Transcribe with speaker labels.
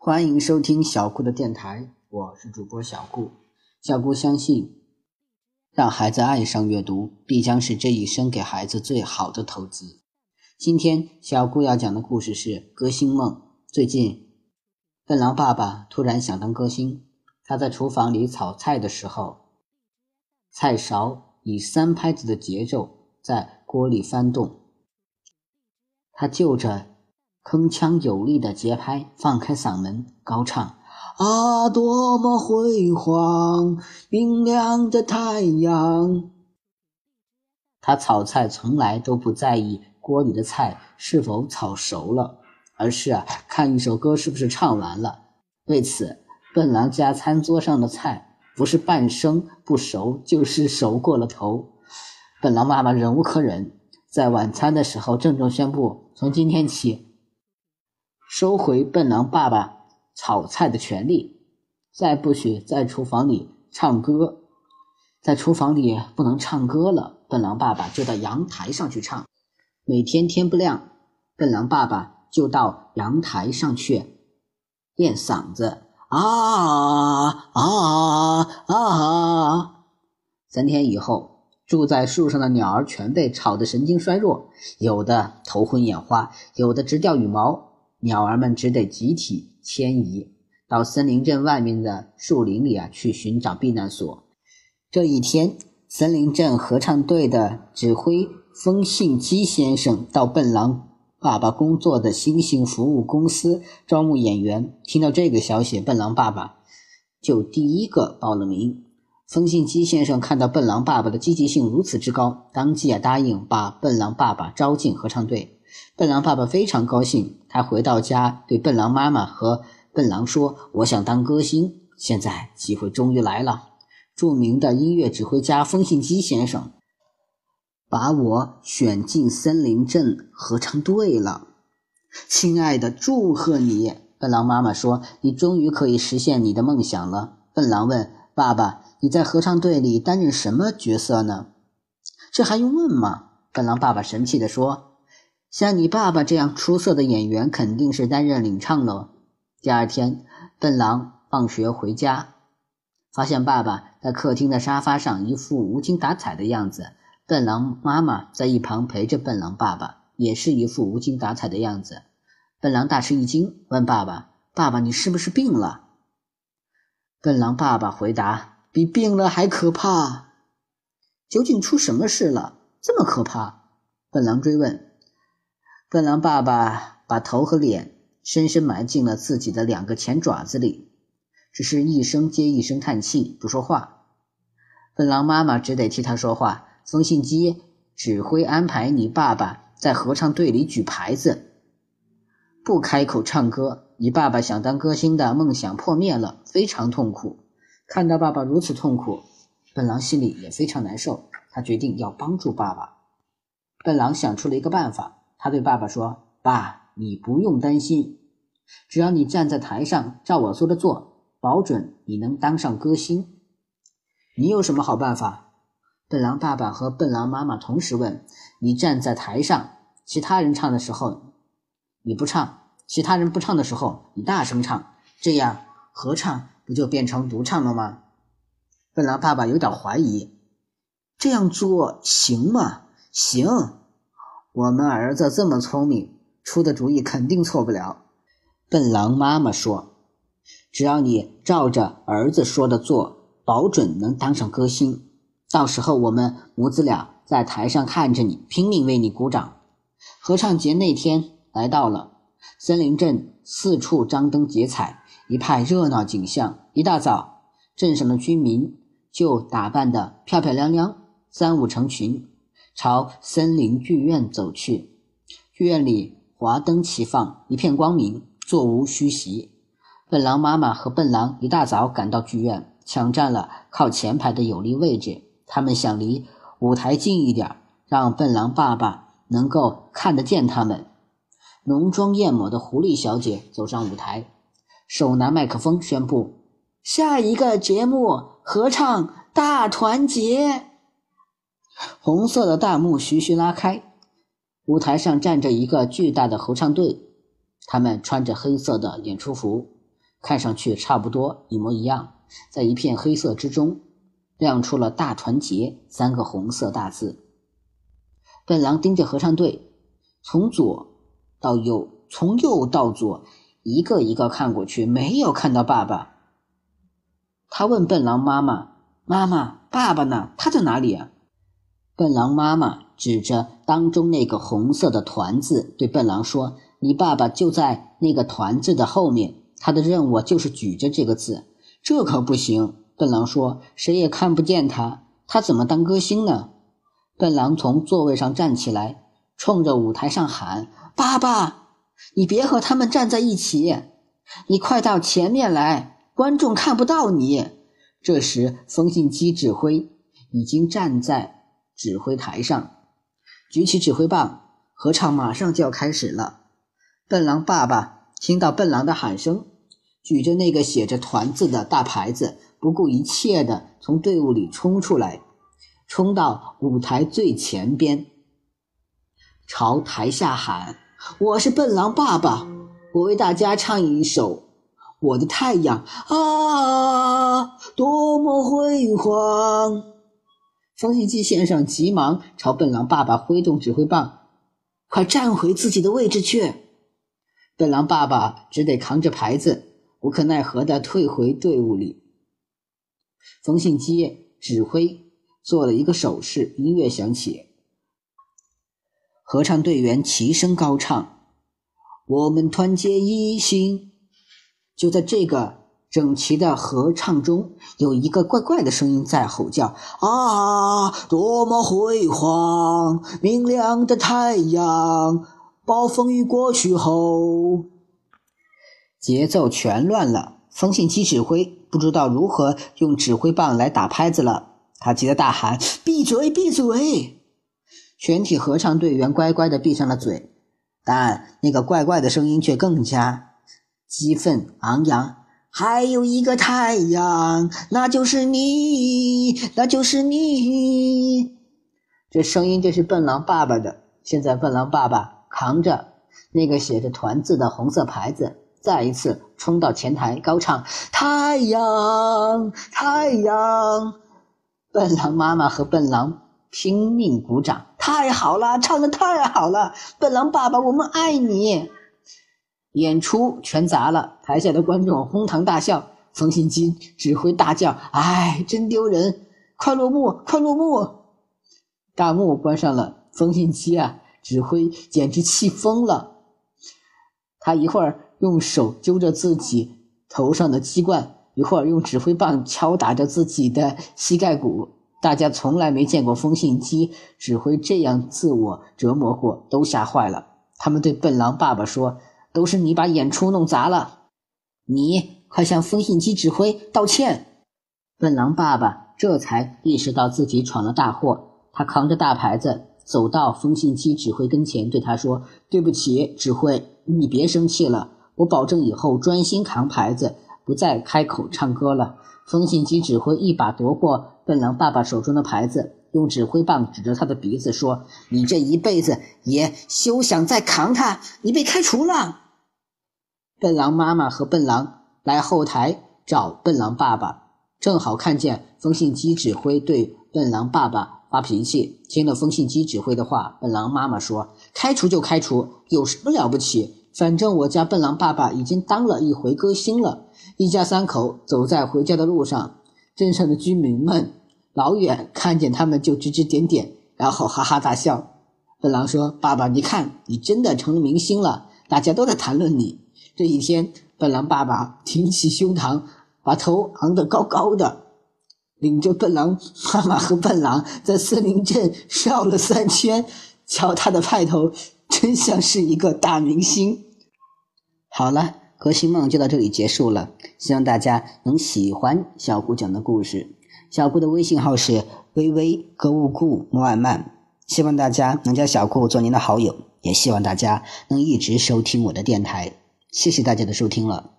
Speaker 1: 欢迎收听小顾的电台，我是主播小顾。小顾相信，让孩子爱上阅读，必将是这一生给孩子最好的投资。今天小顾要讲的故事是《歌星梦》。最近，笨狼爸爸突然想当歌星。他在厨房里炒菜的时候，菜勺以三拍子的节奏在锅里翻动。他就着。铿锵有力的节拍，放开嗓门高唱：“啊，多么辉煌，明亮的太阳！”他炒菜从来都不在意锅里的菜是否炒熟了，而是啊看一首歌是不是唱完了。为此，笨狼家餐桌上的菜不是半生不熟，就是熟过了头。笨狼妈妈忍无可忍，在晚餐的时候郑重宣布：从今天起。收回笨狼爸爸炒菜的权利，再不许在厨房里唱歌，在厨房里不能唱歌了。笨狼爸爸就到阳台上去唱。每天天不亮，笨狼爸爸就到阳台上去练嗓子。啊啊啊！三天以后，住在树上的鸟儿全被吵得神经衰弱，有的头昏眼花，有的直掉羽毛。鸟儿们只得集体迁移到森林镇外面的树林里啊，去寻找避难所。这一天，森林镇合唱队的指挥风信基先生到笨狼爸爸工作的星星服务公司招募演员。听到这个消息，笨狼爸爸就第一个报了名。风信基先生看到笨狼爸爸的积极性如此之高，当即啊答应把笨狼爸爸招进合唱队。笨狼爸爸非常高兴，他回到家对笨狼妈妈和笨狼说：“我想当歌星，现在机会终于来了。著名的音乐指挥家风信基先生把我选进森林镇合唱队了。亲爱的，祝贺你！”笨狼妈妈说：“你终于可以实现你的梦想了。”笨狼问：“爸爸，你在合唱队里担任什么角色呢？”这还用问吗？笨狼爸爸神气地说。像你爸爸这样出色的演员，肯定是担任领唱喽。第二天，笨狼放学回家，发现爸爸在客厅的沙发上，一副无精打采的样子。笨狼妈妈在一旁陪着笨狼爸爸，也是一副无精打采的样子。笨狼大吃一惊，问爸爸：“爸爸，你是不是病了？”笨狼爸爸回答：“比病了还可怕。”究竟出什么事了？这么可怕？笨狼追问。笨狼爸爸把头和脸深深埋进了自己的两个前爪子里，只是一声接一声叹气，不说话。笨狼妈妈只得替他说话。风信基指挥安排你爸爸在合唱队里举牌子，不开口唱歌。你爸爸想当歌星的梦想破灭了，非常痛苦。看到爸爸如此痛苦，笨狼心里也非常难受。他决定要帮助爸爸。笨狼想出了一个办法。他对爸爸说：“爸，你不用担心，只要你站在台上照我说的做，保准你能当上歌星。你有什么好办法？”笨狼爸爸和笨狼妈妈同时问：“你站在台上，其他人唱的时候你不唱，其他人不唱的时候你大声唱，这样合唱不就变成独唱了吗？”笨狼爸爸有点怀疑：“这样做行吗？”“行。”我们儿子这么聪明，出的主意肯定错不了。笨狼妈妈说：“只要你照着儿子说的做，保准能当上歌星。到时候我们母子俩在台上看着你，拼命为你鼓掌。”合唱节那天来到了，森林镇四处张灯结彩，一派热闹景象。一大早，镇上的居民就打扮得漂漂亮亮，三五成群。朝森林剧院走去，剧院里华灯齐放，一片光明，座无虚席。笨狼妈妈和笨狼一大早赶到剧院，抢占了靠前排的有利位置。他们想离舞台近一点，让笨狼爸爸能够看得见他们。浓妆艳抹的狐狸小姐走上舞台，手拿麦克风宣布：“下一个节目，合唱大团结。”红色的大幕徐徐拉开，舞台上站着一个巨大的合唱队，他们穿着黑色的演出服，看上去差不多一模一样，在一片黑色之中亮出了“大团结”三个红色大字。笨狼盯着合唱队，从左到右，从右到左，一个一个看过去，没有看到爸爸。他问笨狼妈妈：“妈妈，爸爸呢？他在哪里啊？”笨狼妈妈指着当中那个红色的团子，对笨狼说：“你爸爸就在那个团子的后面，他的任务就是举着这个字。”这可不行，笨狼说：“谁也看不见他，他怎么当歌星呢？”笨狼从座位上站起来，冲着舞台上喊：“爸爸，你别和他们站在一起，你快到前面来，观众看不到你。”这时，风信机指挥已经站在指挥台上，举起指挥棒，合唱马上就要开始了。笨狼爸爸听到笨狼的喊声，举着那个写着“团”字的大牌子，不顾一切地从队伍里冲出来。冲到舞台最前边，朝台下喊：“我是笨狼爸爸，我为大家唱一首《我的太阳》啊，多么辉煌！”风信机先生急忙朝笨狼爸爸挥动指挥棒：“快站回自己的位置去！”笨狼爸爸只得扛着牌子，无可奈何地退回队伍里。风信机指挥。做了一个手势，音乐响起，合唱队员齐声高唱：“我们团结一心。”就在这个整齐的合唱中，有一个怪怪的声音在吼叫：“啊，多么辉煌！明亮的太阳，暴风雨过去后，节奏全乱了。风信机指挥不知道如何用指挥棒来打拍子了。他急得大喊：“闭嘴，闭嘴！”全体合唱队员乖乖地闭上了嘴，但那个怪怪的声音却更加激愤昂扬。还有一个太阳，那就是你，那就是你。这声音就是笨狼爸爸的。现在，笨狼爸爸扛着那个写着“团”字的红色牌子，再一次冲到前台高唱：“太阳，太阳。”笨狼妈妈和笨狼拼命鼓掌，太好了，唱的太好了！笨狼爸爸，我们爱你！演出全砸了，台下的观众哄堂大笑。冯信基指挥大叫：“哎，真丢人！快落幕，快落幕！”大幕关上了，冯信基啊，指挥简直气疯了。他一会儿用手揪着自己头上的鸡冠。一会儿用指挥棒敲打着自己的膝盖骨，大家从来没见过风信机指挥这样自我折磨过，都吓坏了。他们对笨狼爸爸说：“都是你把演出弄砸了，你快向风信机指挥道歉。”笨狼爸爸这才意识到自己闯了大祸，他扛着大牌子走到风信机指挥跟前，对他说：“对不起，指挥，你别生气了，我保证以后专心扛牌子。”不再开口唱歌了。风信机指挥一把夺过笨狼爸爸手中的牌子，用指挥棒指着他的鼻子说：“你这一辈子也休想再扛它，你被开除了。”笨狼妈妈和笨狼来后台找笨狼爸爸，正好看见风信机指挥对笨狼爸爸发脾气。听了风信机指挥的话，笨狼妈妈说：“开除就开除，有什么了不起？反正我家笨狼爸爸已经当了一回歌星了。”一家三口走在回家的路上，镇上的居民们老远看见他们就指指点点，然后哈哈大笑。笨狼说：“爸爸，你看，你真的成了明星了，大家都在谈论你。”这一天，笨狼爸爸挺起胸膛，把头昂得高高的，领着笨狼妈妈和笨狼在森林镇绕了三圈。瞧他的派头，真像是一个大明星。好了。歌星梦就到这里结束了，希望大家能喜欢小顾讲的故事。小顾的微信号是微微歌舞顾莫万曼，希望大家能加小顾做您的好友，也希望大家能一直收听我的电台。谢谢大家的收听了。